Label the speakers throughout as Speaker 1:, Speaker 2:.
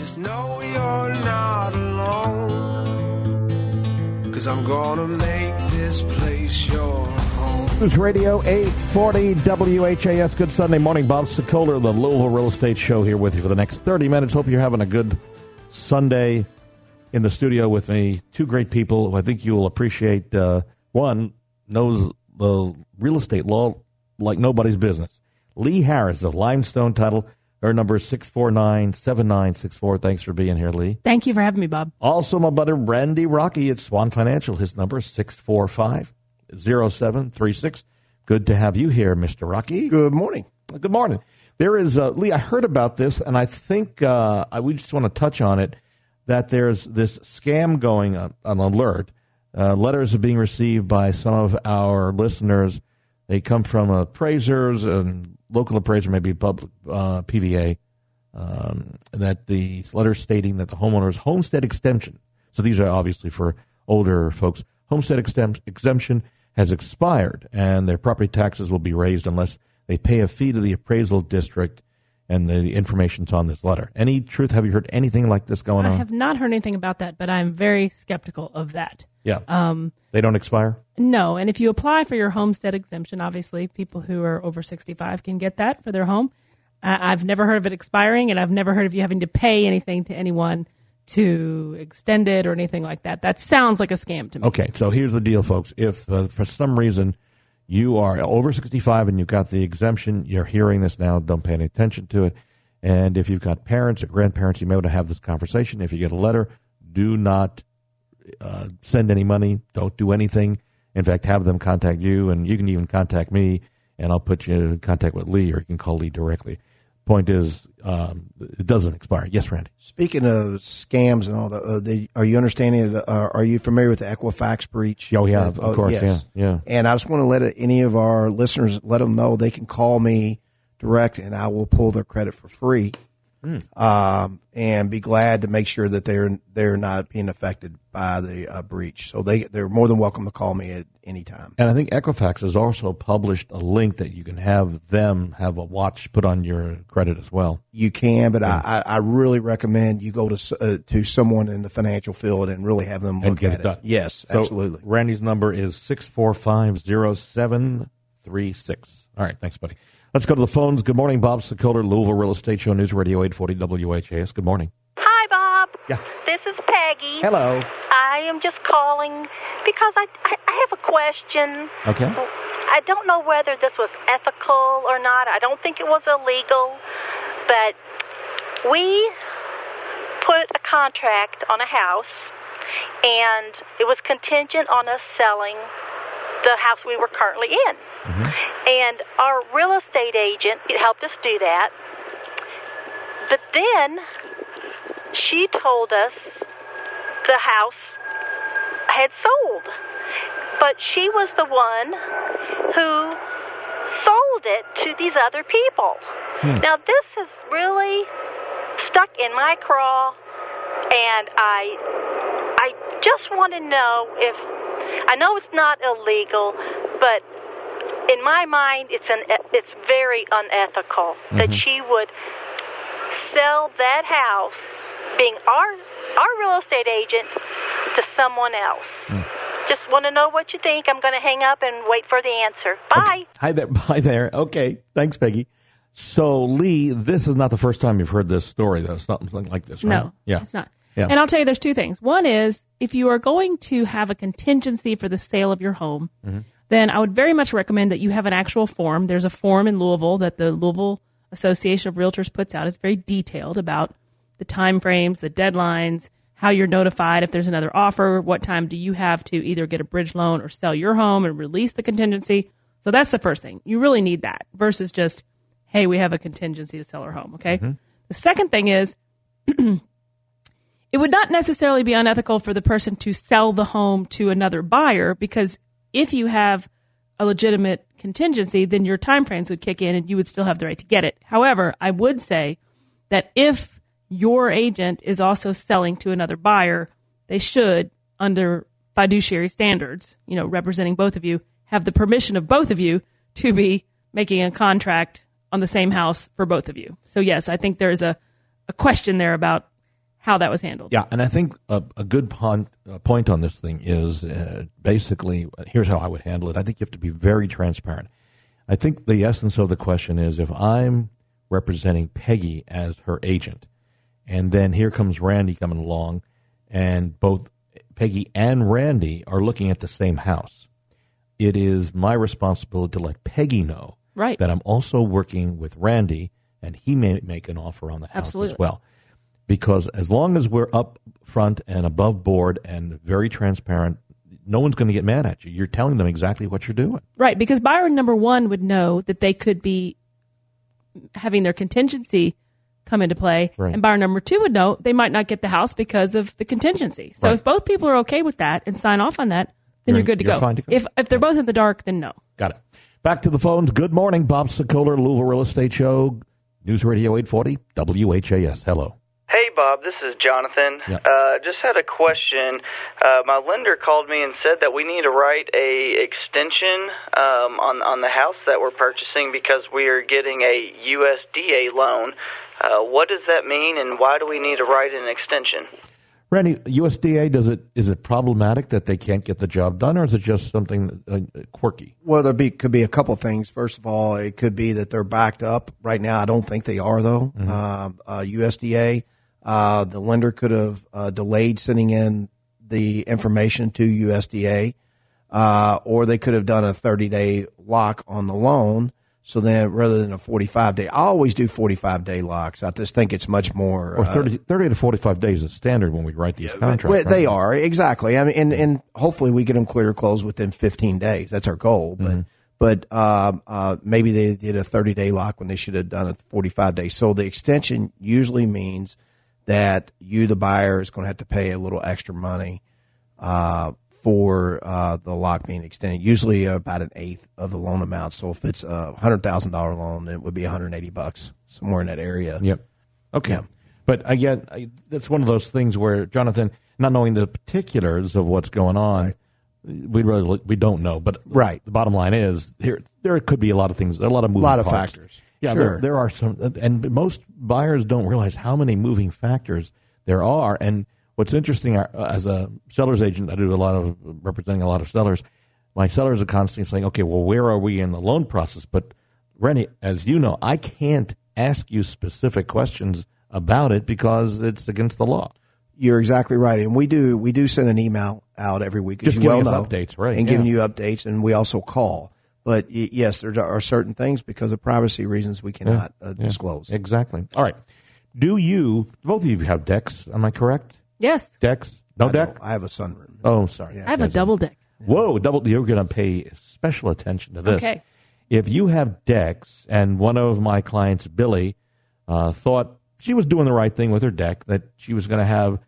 Speaker 1: Just know you're not alone. Cause I'm gonna make this place your home.
Speaker 2: News Radio 840 WHAS. Good Sunday morning. Bob Sokoler, the Louisville Real Estate Show, here with you for the next 30 minutes. Hope you're having a good Sunday in the studio with me. Two great people who I think you will appreciate. Uh, one knows the real estate law like nobody's business. Lee Harris of Limestone Title. Her number is 649 7964. Thanks for being here, Lee.
Speaker 3: Thank you for having me, Bob.
Speaker 2: Also, my buddy Randy Rocky at Swan Financial. His number is 645 0736. Good to have you here, Mr. Rocky.
Speaker 4: Good morning.
Speaker 2: Good morning. There is, uh, Lee, I heard about this, and I think uh, I, we just want to touch on it that there's this scam going on, an alert. Uh, letters are being received by some of our listeners. They come from appraisers and local appraiser, maybe public uh, PVA, um, that the letter stating that the homeowner's homestead exemption. So these are obviously for older folks. Homestead exempt, exemption has expired, and their property taxes will be raised unless they pay a fee to the appraisal district. And the information's on this letter. Any truth? Have you heard anything like this going on?
Speaker 3: I have not heard anything about that, but I'm very skeptical of that.
Speaker 2: yeah. Um, they don't expire.
Speaker 3: No, and if you apply for your homestead exemption, obviously people who are over 65 can get that for their home. I I've never heard of it expiring, and I've never heard of you having to pay anything to anyone to extend it or anything like that. That sounds like a scam to me.
Speaker 2: Okay, so here's the deal, folks. If uh, for some reason you are over 65 and you've got the exemption, you're hearing this now, don't pay any attention to it. And if you've got parents or grandparents, you may want to have this conversation. If you get a letter, do not uh, send any money. Don't do anything. In fact, have them contact you, and you can even contact me, and I'll put you in contact with Lee, or you can call Lee directly. Point is, um, it doesn't expire. Yes, Randy.
Speaker 4: Speaking of scams and all that, uh, the, are you understanding? it? Uh, are you familiar with the Equifax breach?
Speaker 2: Oh, yeah, of
Speaker 4: Uh,
Speaker 2: course,
Speaker 4: yes.
Speaker 2: yeah, yeah.
Speaker 4: And I just want to let any of our listeners let them know they can call me direct, and I will pull their credit for free.
Speaker 2: Hmm.
Speaker 4: Um, and be glad to make sure that they're they're not being affected by the uh, breach. So they they're more than welcome to call me at any time.
Speaker 2: And I think Equifax has also published a link that you can have them have a watch put on your credit as well.
Speaker 4: You can, but I, I I really recommend you go to uh, to someone in the financial field and really have them look
Speaker 2: and get
Speaker 4: at
Speaker 2: it done.
Speaker 4: Yes,
Speaker 2: So
Speaker 4: absolutely.
Speaker 2: Randy's number is 6450736. All right, thanks, buddy. Let's go to the phones. Good morning, Bob Sokoler, Louisville Real Estate Show, News Radio 840 WHAS. Good morning.
Speaker 5: Hi, Bob.
Speaker 2: Yeah.
Speaker 5: This is Peggy.
Speaker 2: Hello.
Speaker 5: I am just calling because I, I, I have a question.
Speaker 2: Okay.
Speaker 5: I don't know whether this was ethical or not. I don't think it was illegal, but we put a contract on a house, and it was contingent on us selling the house we were currently in. Mm-hmm. And our real estate agent it helped us do that. But then she told us the house had sold. But she was the one who sold it to these other people. Hmm. Now, this has really stuck in my craw, and I, I just want to know if I know it's not illegal, but in my mind, it's an it's very unethical that mm-hmm. she would sell that house, being our our real estate agent, to someone else. Mm. Just want to know what you think. I'm going to hang up and wait for the answer. Bye.
Speaker 2: Hi there. Hi there. Okay. Thanks, Peggy. So, Lee, this is not the first time you've heard this story, though. It's not something like this, right?
Speaker 3: No,
Speaker 2: Yeah.
Speaker 3: it's not.
Speaker 2: Yeah.
Speaker 3: And I'll tell you, there's two things. One is if you are going to have a contingency for the sale of your home,
Speaker 2: Mm-hmm.
Speaker 3: then I would very much recommend that you have an actual form. There's a form in Louisville that the Louisville Association of Realtors puts out. It's very detailed about the time frames, the deadlines, how you're notified if there's another offer, what time do you have to either get a bridge loan or sell your home and release the contingency. So that's the first thing. You really need that versus just, hey, we have a contingency to sell our home. Okay. The second thing is it would not necessarily be unethical for the person to sell the home to another buyer because if you have a legitimate contingency, then your timeframes would kick in and you would still have the right to get it. However, I would say that if your agent is also selling to another buyer, they should, under fiduciary standards, you know, representing both of you, have the permission of both of you to be making a contract on the same house for both of you. So yes, I think there's a, a question there about how that was handled.
Speaker 2: Yeah, and I think a, a good pon- uh, point on this thing is uh, basically here's how I would handle it. I think you have to be very transparent. I think the essence of the question is if I'm representing Peggy as her agent, and then here comes Randy coming along, and both Peggy and Randy are looking at the same house. It is my responsibility to let Peggy know
Speaker 3: Right.
Speaker 2: that I'm also working with Randy, and he may make an offer on the house
Speaker 3: Absolutely.
Speaker 2: as well. Because as long as we're up front and above board and very transparent, no one's going to get mad at you. You're telling them exactly what you're doing.
Speaker 3: Right, because buyer number one would know that they could be having their contingency come into play,
Speaker 2: Right.
Speaker 3: and buyer number two would know they might not get the house because of the contingency. So
Speaker 2: Right.
Speaker 3: if both people are okay with that and sign off on that, then
Speaker 2: You're-
Speaker 3: you're, good to
Speaker 2: you're
Speaker 3: go.
Speaker 2: to go.
Speaker 3: If if they're both in the dark, then no.
Speaker 2: Got it. Back to the phones. Good morning, Bob Sokoler, Louisville Real Estate Show, News Radio 840, WHAS. Hello.
Speaker 6: Hey Bob, this is Jonathan.
Speaker 2: Yeah.
Speaker 6: Uh, just had a question. Uh, my lender called me and said that we need to write a extension um, on on the house that we're purchasing because we are getting a USDA loan. Uh, what does that mean, and why do we need to write an extension?
Speaker 2: Randy, USDA, does it is it problematic that they can't get the job done, or is it just something uh, quirky?
Speaker 4: Well, there be could be a couple things. First of all, it could be that they're backed up right now. I don't think they are though. Uh, uh, USDA, uh, the lender could have uh, delayed sending in the information to USDA, uh, or they could have done a 30 day lock on the loan. So then, rather than a 45 day, I always do 45 day locks. I just think it's much more.
Speaker 2: Or
Speaker 4: uh,
Speaker 2: 30, 30 to 45 days is standard when we write these contracts.
Speaker 4: well, they
Speaker 2: right?
Speaker 4: are exactly. I mean, and, and hopefully we get them clear close within 15 days. That's our goal. But
Speaker 2: Mm-hmm.
Speaker 4: but uh, uh, maybe they did a 30 day lock when they should have done a 45 day. So the extension usually means that you, the buyer, is going to have to pay a little extra money uh, for uh, the lock being extended. Usually about an eighth of the loan amount. So if it's a hundred thousand dollar loan, it would be 180 bucks somewhere in that area.
Speaker 2: Yep. Okay. But again, I, that's one of those things where Jonathan, not knowing the particulars of what's going on, we really we don't know. But
Speaker 4: Right.
Speaker 2: the bottom line is here there could be a lot of things, a lot of moving
Speaker 4: lot of
Speaker 2: parts.
Speaker 4: factors.
Speaker 2: Yeah,
Speaker 4: Sure.
Speaker 2: there, there are some, and most buyers don't realize how many moving factors there are. And what's interesting, as a seller's agent, I do a lot of representing a lot of sellers. My sellers are constantly saying, "Okay, well, where are we in the loan process?" But Rennie, as you know, I can't ask you specific questions about it because it's against the law.
Speaker 4: You're exactly right, and we do we do send an email out every week, as
Speaker 2: Just
Speaker 4: you well know,
Speaker 2: updates, right,
Speaker 4: And
Speaker 2: yeah.
Speaker 4: giving you updates, and we also call. But yes, there are certain things because of privacy reasons we cannot uh, disclose.
Speaker 2: Exactly. All right. Do you both of you have decks? Am I correct?
Speaker 3: Yes,
Speaker 2: Decks? No
Speaker 4: I
Speaker 2: deck?
Speaker 4: don't- I have a sunroom.
Speaker 2: Oh, sorry.
Speaker 3: I have a double deck.
Speaker 2: Whoa, double! You're going to pay special attention to this.
Speaker 3: Okay.
Speaker 2: If you have decks, and one of my clients, Billy, uh, thought she was doing the right thing with her deck, that she was going to have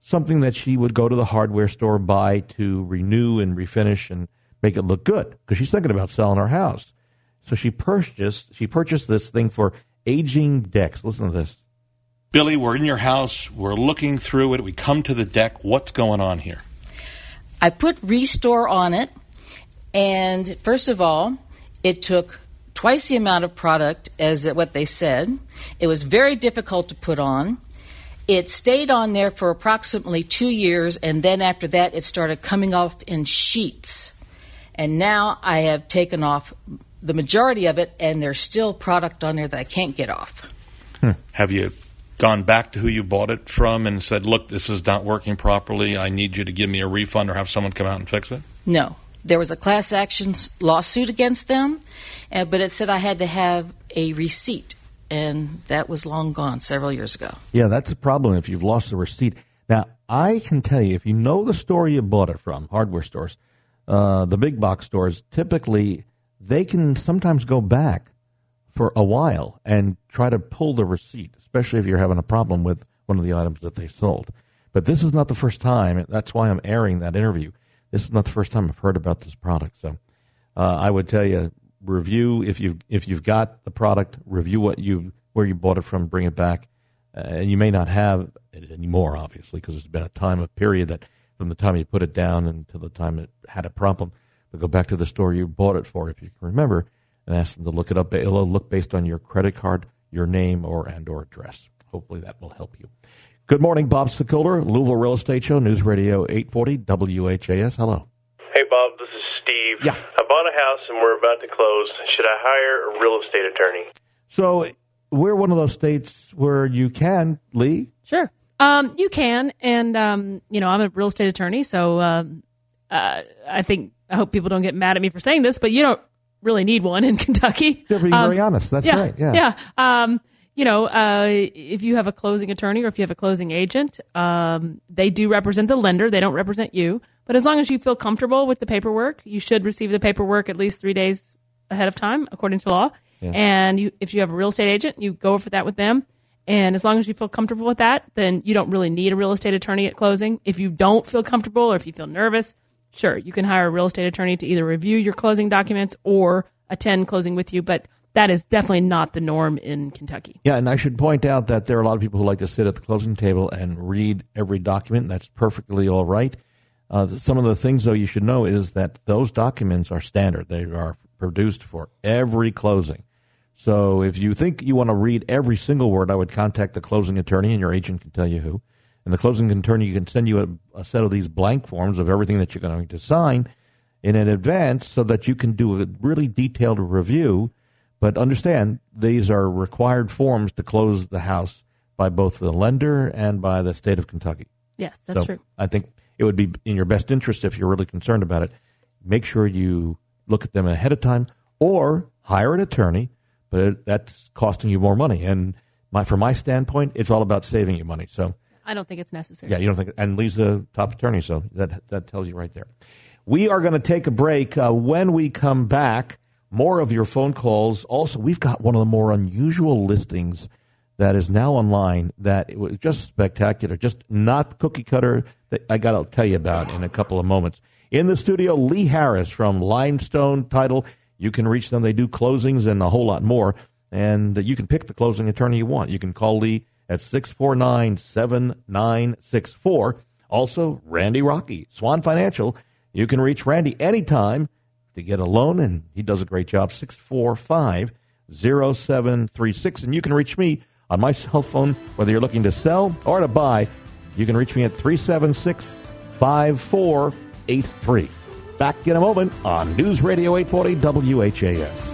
Speaker 2: something that she would go to the hardware store buy to renew and refinish and make it look good because she's thinking about selling her house. So she purchased she purchased this thing for aging decks. Listen to this.
Speaker 7: Billy, we're in your house. We're looking through it. We come to the deck. What's going on here?
Speaker 8: I put Restore on it, and first of all, it took twice the amount of product as what they said. It was very difficult to put on. It stayed on there for approximately two years, and then after that, it started coming off in sheets. And now I have taken off the majority of it, and there's still product on there that I can't get off.
Speaker 7: Have you gone back to who you bought it from and said, look, this is not working properly. I need you to give me a refund or have someone come out and fix it?
Speaker 8: No. There was a class action lawsuit against them, uh, but it said I had to have a receipt, and that was long gone several years ago.
Speaker 2: Yeah, that's a problem if you've lost the receipt. Now, I can tell you, if you know the store you bought it from, hardware stores, uh, the big box stores, typically they can sometimes go back for a while and try to pull the receipt, especially if you're having a problem with one of the items that they sold. But this is not the first time. That's why I'm airing that interview. This is not the first time I've heard about this product. So uh, I would tell you, review if you if you've got the product, review what you where you bought it from, bring it back, uh, and you may not have it anymore, obviously, because there's been a time, of period that from the time you put it down until the time it had a problem. But go back to the store you bought it for, if you can remember, and ask them to look it up. It'll look based on your credit card, your name, or and or address. Hopefully that will help you. Good morning, Bob Sokoler, Louisville Real Estate Show, News Radio 840 WHAS. Hello.
Speaker 9: Hey, Bob, this is Steve.
Speaker 2: Yeah.
Speaker 9: I bought a house and we're about to close. Should I hire a real estate attorney?
Speaker 2: So we're one of those states where you can, Lee.
Speaker 3: Sure. Um, you can, and um, you know, I'm a real estate attorney, so um, uh, I think I hope people don't get mad at me for saying this, but you don't really need one in Kentucky.
Speaker 2: You're being
Speaker 3: Um,
Speaker 2: very honest. That's
Speaker 3: yeah,
Speaker 2: right. Yeah.
Speaker 3: Yeah. Um, you know, uh, if you have a closing attorney or if you have a closing agent, um, they do represent the lender. They don't represent you. But as long as you feel comfortable with the paperwork, you should receive the paperwork at least three days ahead of time, according to law. And you, if you have a real estate agent, you go over that with them. And as long as you feel comfortable with that, then you don't really need a real estate attorney at closing. If you don't feel comfortable or if you feel nervous, sure, you can hire a real estate attorney to either review your closing documents or attend closing with you. But that is definitely not the norm in Kentucky.
Speaker 2: Yeah, and I should point out that there are a lot of people who like to sit at the closing table and read every document. That's perfectly all right. Uh, some of the things, though, you should know is that those documents are standard. They are produced for every closing. So if you think you want to read every single word, I would contact the closing attorney, and your agent can tell you who. And the closing attorney can send you a, a set of these blank forms of everything that you're going to sign in advance so that you can do a really detailed review. But understand, these are required forms to close the house by both the lender and by the state of Kentucky.
Speaker 3: Yes, that's
Speaker 2: so
Speaker 3: true.
Speaker 2: I think it would be in your best interest if you're really concerned about it. Make sure you look at them ahead of time or hire an attorney, but it, that's costing you more money. And my, from my standpoint, it's all about saving you money. So
Speaker 3: I don't think it's necessary.
Speaker 2: yeah, you don't think, and Lee's the top attorney, so that that tells you right there. We are going to take a break. Uh, when we come back, more of your phone calls. Also, we've got one of the more unusual listings that is now online. That it was just spectacular, just not cookie cutter. That I got to tell you about in a couple of moments. In the studio, Lee Harris from Limestone Title. You can reach them. They do closings and a whole lot more. And you can pick the closing attorney you want. You can call Lee at 649 7964. Also, Randy Rocky, Swan Financial. You can reach Randy anytime to get a loan, and he does a great job. 645 0736. And you can reach me on my cell phone, whether you're looking to sell or to buy. You can reach me at 376 5483. Back in a moment on News Radio 840 WHAS.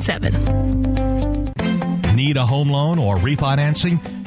Speaker 3: 2277.
Speaker 10: Need a home loan or refinancing?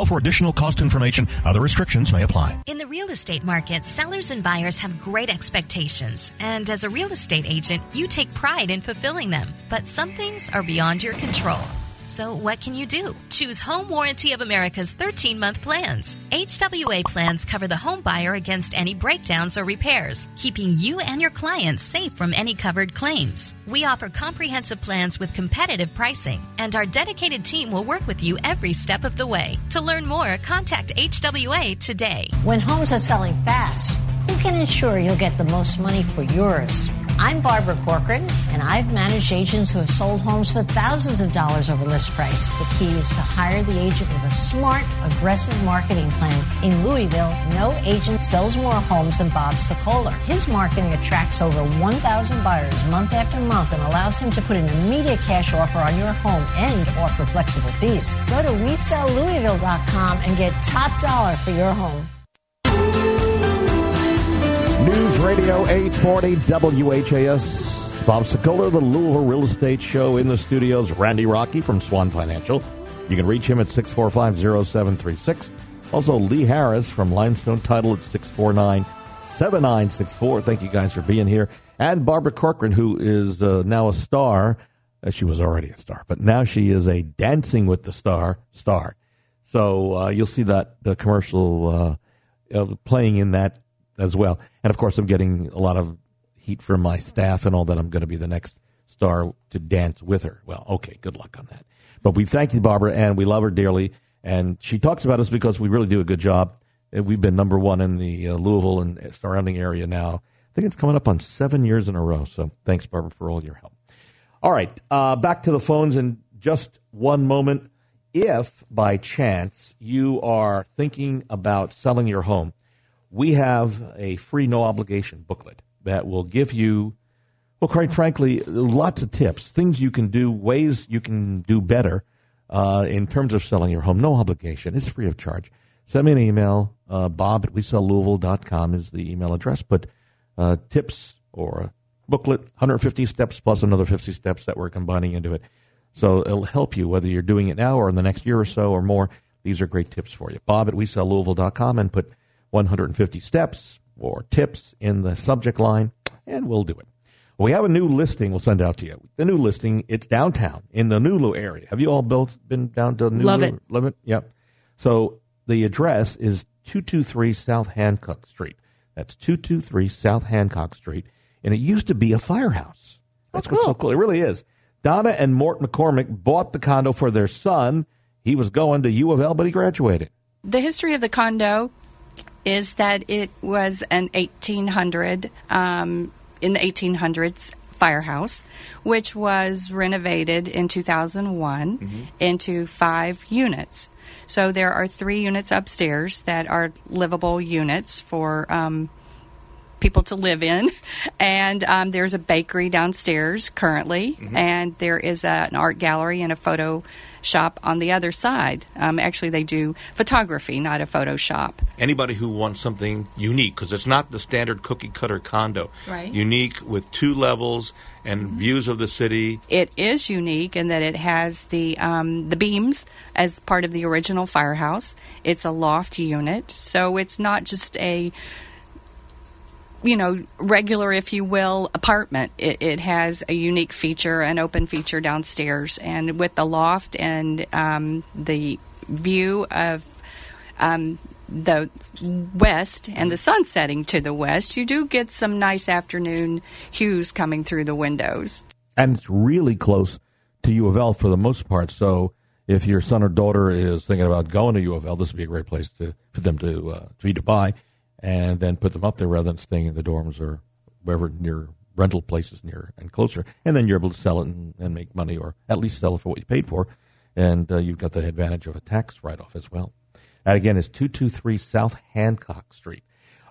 Speaker 10: Call for additional cost information. Other restrictions may apply.
Speaker 11: In the real estate market, sellers and buyers have great expectations, and as a real estate agent, you take pride in fulfilling them. But some things are beyond your control. So, what can you do? Choose Home Warranty of America's 13 month plans. HWA plans cover the home buyer against any breakdowns or repairs, keeping you and your clients safe from any covered claims. We offer comprehensive plans with competitive pricing, and our dedicated team will work with you every step of the way. To learn more, contact HWA today.
Speaker 12: When homes are selling fast, who can ensure you'll get the most money for yours? I'm Barbara Corcoran, and I've managed agents who have sold homes for thousands of dollars over list price. The key is to hire the agent with a smart, aggressive marketing plan. In Louisville, no agent sells more homes than Bob Sokoler. His marketing attracts over 1,000 buyers month after month and allows him to put an immediate cash offer on your home and offer flexible fees. Go to WeSellLouisville.com and get top dollar for your home.
Speaker 2: Radio 840 WHAS. Bob Sokoler, the Louisville Real Estate Show in the studios. Randy Rocky from Swan Financial. You can reach him at 645-0736. Also, Lee Harris from Limestone Title at 649-7964. Thank you guys for being here. And Barbara Corcoran, who is uh, now a star. Uh, she was already a star, but now she is a Dancing with the Star star. So uh, you'll see that the commercial uh, uh, playing in that as well. And of course, I'm getting a lot of heat from my staff and all that. I'm going to be the next star to dance with her. Well, okay, good luck on that. But we thank you, Barbara, and we love her dearly. And she talks about us because we really do a good job. We've been number one in the uh, Louisville and surrounding area now. I think it's coming up on seven years in a row. So thanks, Barbara, for all your help. All right, uh, back to the phones in just one moment. If by chance you are thinking about selling your home, we have a free no obligation booklet that will give you, well, quite frankly, lots of tips, things you can do, ways you can do better uh, in terms of selling your home. No obligation. It's free of charge. Send me an email. Uh, Bob at WeSellLouisville.com is the email address. But uh, tips or booklet, 150 steps plus another 50 steps that we're combining into it. So it'll help you whether you're doing it now or in the next year or so or more. These are great tips for you. Bob at WeSellLouisville.com and put 150 steps or tips in the subject line, and we'll do it. We have a new listing we'll send out to you. The new listing, it's downtown in the Nulu area. Have you all built been down to Nulu?
Speaker 3: Love it.
Speaker 2: Love it? Yep. So the address is 223 South Hancock Street. That's 223 South Hancock Street. And it used to be a firehouse. Oh, That's what's so cool. It really is. Donna and Mort McCormick bought the condo for their son. He was going to U of L, but he graduated.
Speaker 13: The history of the condo is that it was an 1800 um, in the 1800s firehouse, which was renovated in 2001 into five units. So there are three units upstairs that are livable units for um, people to live in, and um, there's a bakery downstairs currently, and there is a, an art gallery and a photo shop on the other side. Um, actually, they do photography, not a photo shop.
Speaker 7: Anybody who wants something unique, because it's not the standard cookie cutter condo.
Speaker 13: Right.
Speaker 7: Unique with two levels and views of the city.
Speaker 13: It is unique in that it has the um, the beams as part of the original firehouse. It's a loft unit, so it's not just a you know regular, if you will, apartment. It, it has a unique feature, an open feature downstairs, and with the loft and um, the view of um, the west and the sun setting to the west, you do get some nice afternoon hues coming through the windows.
Speaker 2: and it's really close to U of L for the most part. So if your son or daughter is thinking about going to U of L, this would be a great place to for them to uh, you to buy, and then put them up there rather than staying in the dorms or wherever near rental places near and closer. And then you're able to sell it and, and make money, or at least sell it for what you paid for, and uh, you've got the advantage of a tax write off as well. That again is two two three South Hancock Street.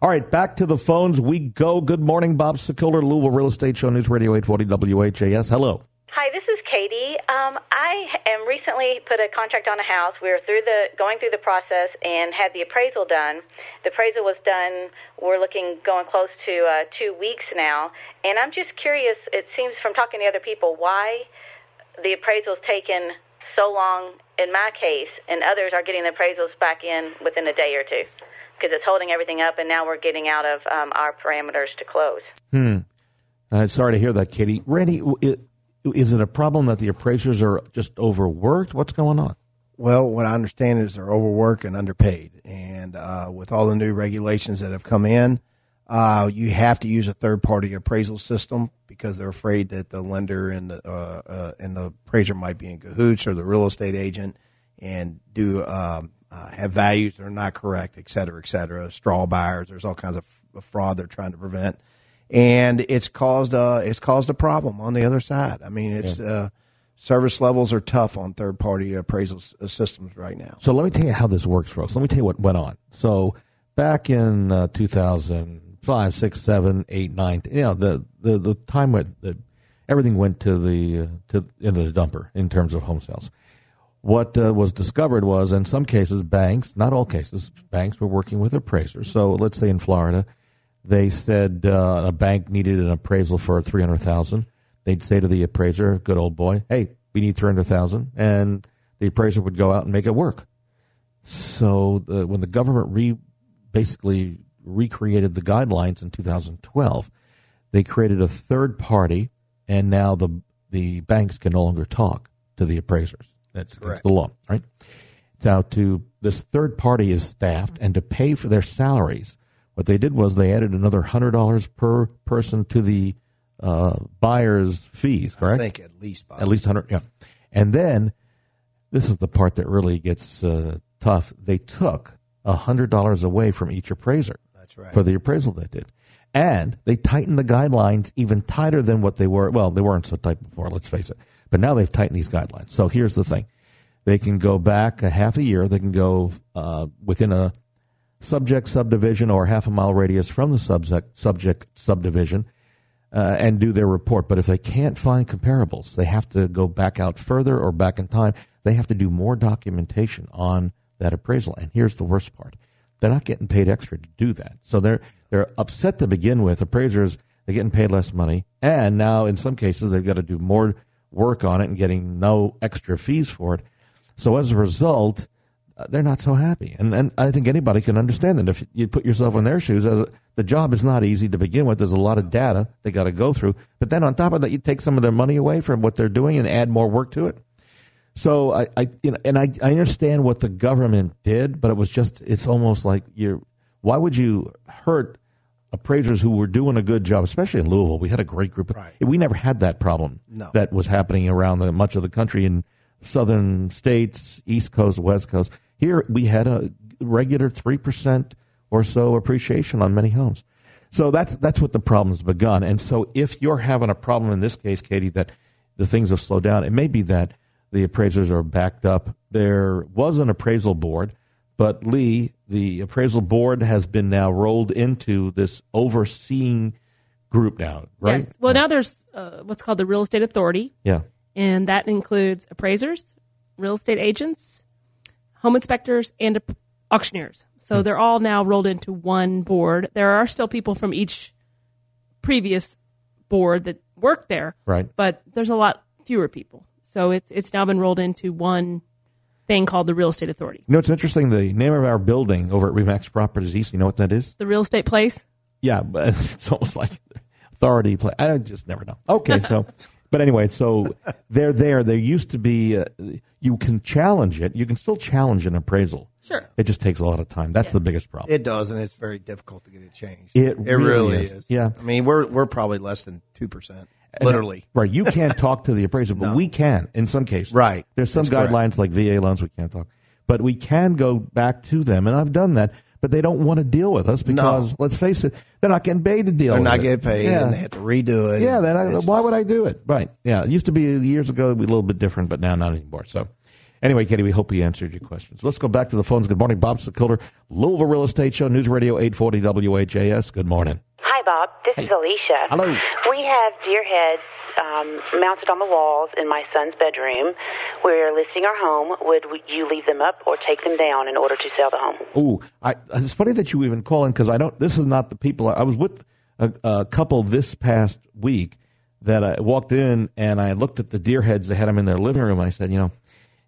Speaker 2: All right, back to the phones we go. Good morning, Bob Sokoler, Louisville Real Estate Show News Radio 840 WHAS. Hello.
Speaker 5: Hi, this is Katie. Um, I am recently put a contract on a house. We are through the going through the process and had the appraisal done. The appraisal was done. We're looking going close to uh, two weeks now, and I'm just curious. It seems from talking to other people why the appraisal's taken so long in my case, and others are getting the appraisals back in within a day or two because it's holding everything up, and now we're getting out of um, our parameters to close.
Speaker 2: Hmm. Uh, sorry to hear that, Katie. Randy, w- i- is it a problem that the appraisers are just overworked? What's going on?
Speaker 4: Well, what I understand is they're overworked and underpaid, and uh, with all the new regulations that have come in, uh, you have to use a third-party appraisal system because they're afraid that the lender and the uh, uh, and the appraiser might be in cahoots or the real estate agent and do um, uh, have values that are not correct, et cetera, et cetera. Straw buyers, there's all kinds of fraud they're trying to prevent, and it's caused uh, it's caused a problem on the other side. I mean, it's uh, service levels are tough on third-party appraisal uh, systems right now.
Speaker 2: So let me tell you how this works, folks. Let me tell you what went on. So back in uh, 2005, 6, 7, 8, 9, you know, the, the, the time when the, everything went to the, uh, to, into the dumper in terms of home sales. What uh, was discovered was, in some cases, banks, not all cases, banks were working with appraisers. So let's say in Florida, they said uh, a bank needed an appraisal for 300000 they'd say to the appraiser, "Good old boy, hey, we need three hundred thousand, and the appraiser would go out and make it work. So the, when the government re basically recreated the guidelines in 2012, they created a third party, and now the the banks can no longer talk to the appraisers. That's against the law, right? Now, to this third party is staffed, and to pay for their salaries, what they did was they added another hundred dollars per person to the uh, buyer's fees. Correct?
Speaker 4: I think at least Bob.
Speaker 2: at least hundred. Yeah, and then this is the part that really gets uh, tough. They took hundred dollars away from each appraiser.
Speaker 4: That's right.
Speaker 2: For the appraisal they did, and they tightened the guidelines even tighter than what they were. Well, they weren't so tight before. Let's face it. But now they've tightened these guidelines. So here's the thing: they can go back a half a year. They can go uh, within a subject subdivision or half a mile radius from the subject subject subdivision uh, and do their report. But if they can't find comparables, they have to go back out further or back in time. They have to do more documentation on that appraisal. And here's the worst part: they're not getting paid extra to do that. So they're they're upset to begin with. Appraisers they're getting paid less money, and now in some cases they've got to do more work on it and getting no extra fees for it. So as a result, they're not so happy. And and I think anybody can understand that if you put yourself in their shoes, as a, the job is not easy to begin with. There's a lot of data they got to go through. But then on top of that, you take some of their money away from what they're doing and add more work to it. So I, I you know, and I, I understand what the government did, but it was just it's almost like you're. Why would you hurt appraisers who were doing a good job, especially in Louisville? We had a great group. Of, We never had that problem
Speaker 4: No.
Speaker 2: that was happening around the, much of the country in southern states, East Coast, West Coast. Here we had a regular three percent or so appreciation on many homes. So that's that's what the problem's begun. And so if you're having a problem in this case, Katie, that the things have slowed down, it may be that the appraisers are backed up. There was an appraisal board, but Lee, the appraisal board has been now rolled into this overseeing group now, right?
Speaker 3: Yes. Well, now there's uh, what's called the real estate authority,
Speaker 2: Yeah.
Speaker 3: and that includes appraisers, real estate agents, home inspectors, and auctioneers. So
Speaker 2: Hmm.
Speaker 3: they're all now rolled into one board. There are still people from each previous board that work there,
Speaker 2: Right.
Speaker 3: but there's a lot fewer people. So it's it's now been rolled into one thing called the real estate authority.
Speaker 2: You know, it's interesting. The name of our building over at Remax Properties East, you know what that is?
Speaker 3: The real estate place.
Speaker 2: Yeah, but it's almost like authority place. I don't- just never know. Okay, so, but anyway, so they're there. There used to be, uh, you can challenge it. You can still challenge an appraisal.
Speaker 3: Sure.
Speaker 2: It just takes a lot of time. That's the biggest problem.
Speaker 4: It does, and it's very difficult to get it changed.
Speaker 2: It really
Speaker 4: really
Speaker 2: is.
Speaker 4: is.
Speaker 2: Yeah.
Speaker 4: I mean, we're we're probably less than two percent,
Speaker 2: And,
Speaker 4: literally.
Speaker 2: Right. You can't talk to the appraiser, but
Speaker 4: No.
Speaker 2: we can in some cases.
Speaker 4: Right.
Speaker 2: There's some
Speaker 4: That's correct.
Speaker 2: guidelines like VA loans we can't talk. But we can go back to them, and I've done that. But they don't want to deal with us because, let's face it, they're not getting paid to deal
Speaker 4: They're
Speaker 2: with
Speaker 4: not
Speaker 2: it.
Speaker 4: getting paid,
Speaker 2: Yeah.
Speaker 4: and they have to redo it.
Speaker 2: Yeah, then why would I do it? Right. Yeah. It used to be years ago, a little bit different, but now not anymore. So, anyway, Katie, we hope we answered your questions. Let's go back to the phones. Good morning, Bob Sokoler, Louisville Real Estate Show, News Radio 840 WHAS. Good morning.
Speaker 14: Hi, Bob. This is Alicia.
Speaker 2: Hello.
Speaker 14: We have deer heads um, mounted on the walls in my son's bedroom. We're listing our home. Would you leave them up or take them down in order to sell the home?
Speaker 2: Ooh, I, it's funny that you even call in because I don't. This is not the people. I, I was with a, a couple this past week that I walked in and I looked at the deer heads. They had them in their living room. I said, you know,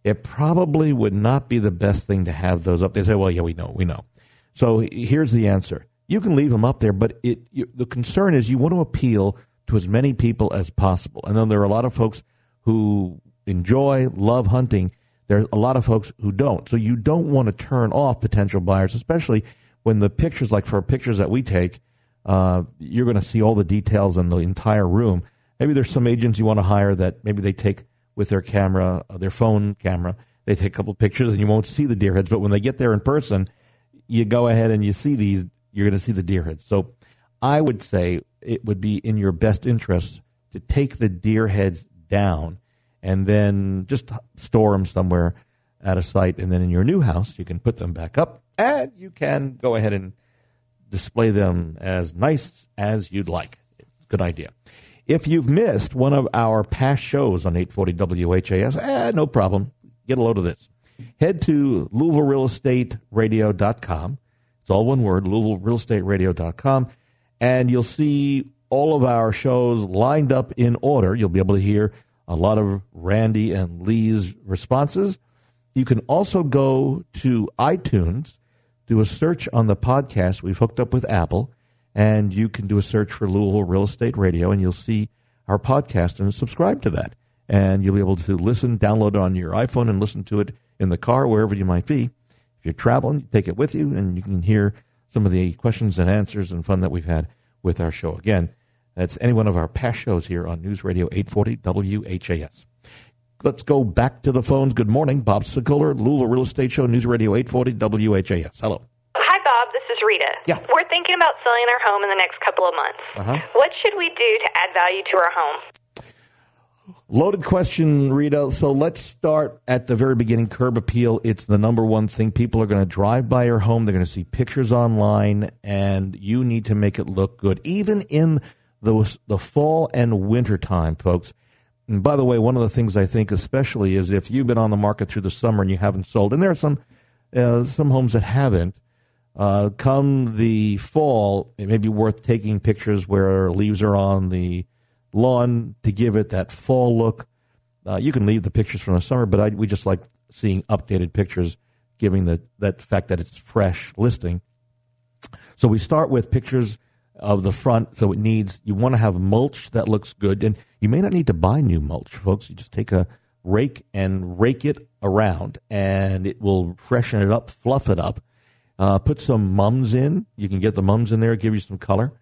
Speaker 2: it probably would not be the best thing to have those up. They say, well, yeah, we know, we know. So here's the answer: you can leave them up there, but it you, the concern is you want to appeal to as many people as possible. And then there are a lot of folks who enjoy, love hunting. There's a lot of folks who don't. So you don't want to turn off potential buyers, especially when the pictures, like for pictures that we take, uh, you're going to see all the details in the entire room. Maybe there's some agents you want to hire that maybe they take with their camera, uh, their phone camera. They take a couple pictures and you won't see the deer heads. But when they get there in person, you go ahead and you see these, you're going to see the deer heads. So I would say it would be in your best interest to take the deer heads down and then just store them somewhere at a site. And then in your new house, you can put them back up and you can go ahead and display them as nice as you'd like. Good idea. If you've missed one of our past shows on 840 WHAS, eh, no problem. Get a load of this. Head to LouisvilleRealEstateRadio.com. It's all one word, LouisvilleRealEstateRadio.com. And you'll see all of our shows lined up in order. You'll be able to hear a lot of Randy and Lee's responses. You can also go to iTunes, do a search on the podcast. We've hooked up with Apple, and you can do a search for Louisville Real Estate Radio, and you'll see our podcast and subscribe to that. And you'll be able to listen, download it on your iPhone, and listen to it in the car, wherever you might be. If you're traveling, take it with you, and you can hear some of the questions and answers and fun that we've had with our show. Again, that's any one of our past shows here on News Radio 840 WHAS. Let's go back to the phones. Good morning. Bob Sokoler, Louisville Real Estate Show, News Radio 840 WHAS. Hello.
Speaker 15: Hi, Bob. This is Rita.
Speaker 2: Yeah.
Speaker 15: We're thinking about selling our home in the next couple of months.
Speaker 2: Uh-huh.
Speaker 15: What should we do to add value to our home?
Speaker 2: Loaded question, Rita. So let's start at the very beginning. Curb appeal. It's the number one thing. People are going to drive by your home. They're going to see pictures online, and you need to make it look good, even in the the fall and winter time, folks. And by the way, one of the things I think especially is if you've been on the market through the summer and you haven't sold, and there are some uh, some homes that haven't. Uh, come the fall, it may be worth taking pictures where leaves are on the lawn to give it that fall look. Uh, you can leave the pictures from the summer, but I, we just like seeing updated pictures, giving the that fact that it's fresh listing. So we start with pictures of the front. So it needs you want to have mulch that looks good, and you may not need to buy new mulch, folks. You just take a rake and rake it around, and it will freshen it up, fluff it up. Uh, put some mums in. You can get the mums in there, give you some color,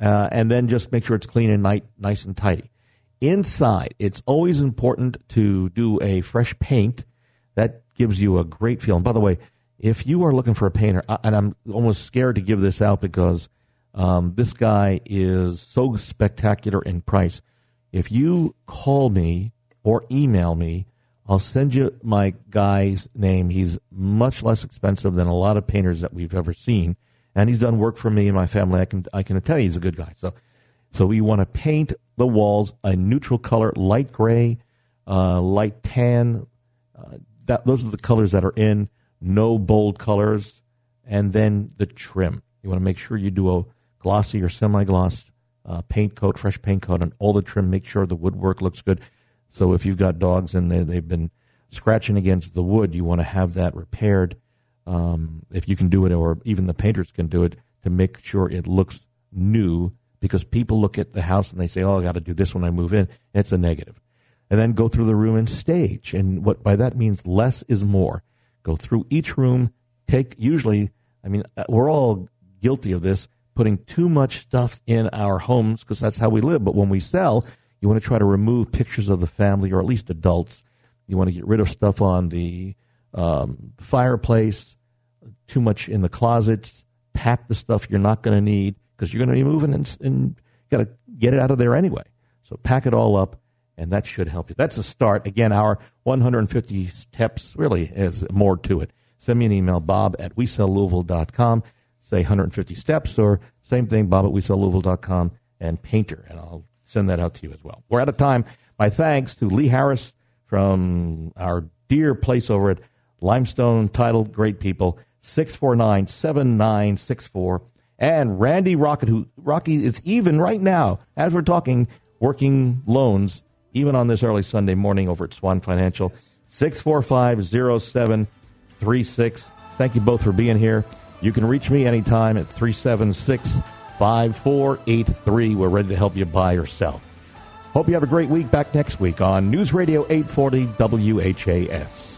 Speaker 2: uh, and then just make sure it's clean and nice, nice and tidy. Inside, it's always important to do a fresh paint. That gives you a great feel. And by the way, if you are looking for a painter, and I'm almost scared to give this out because um, this guy is so spectacular in price. If you call me or email me, I'll send you my guy's name. He's much less expensive than a lot of painters that we've ever seen, and he's done work for me and my family. I can I can tell you he's a good guy. So, so we want to paint the walls a neutral color, light gray, uh, light tan. Uh, that those are the colors that are in. No bold colors, and then the trim. You want to make sure you do a glossy or semi-gloss uh, paint coat, fresh paint coat on all the trim. Make sure the woodwork looks good. So if you've got dogs and they, they've been scratching against the wood, you want to have that repaired. Um, if you can do it, or even the painters can do it, to make sure it looks new. Because people look at the house and they say, "Oh, I got to do this when I move in." It's a negative. And then go through the room and stage. And what by that means, less is more. Go through each room. Take usually, I mean, uh, we're all guilty of this, putting too much stuff in our homes because that's how we live. But when we sell, you want to try to remove pictures of the family or at least adults. You want to get rid of stuff on the um, fireplace, too much in the closets. Pack the stuff you're not going to need because you're going to be moving and, and got to get it out of there anyway. So pack it all up, and that should help you. That's a start. Again, our 150 steps really is more to it. Send me an email, bob at WeSellLouisville.com. Say 150 steps, or same thing, bob at WeSellLouisville.com, and painter, and I'll send that out to you as well. We're out of time. My thanks to Lee Harris from our dear place over at Limestone titled Great people. 649 7964. And Randy Rocket, who Rocky is even right now, as we're talking, working loans, even on this early Sunday morning over at Swan Financial. 645 0736. Thank you both for being here. You can reach me anytime at 376 5483. We're ready to help you buy or sell. Hope you have a great week. Back next week on News Radio 840 WHAS.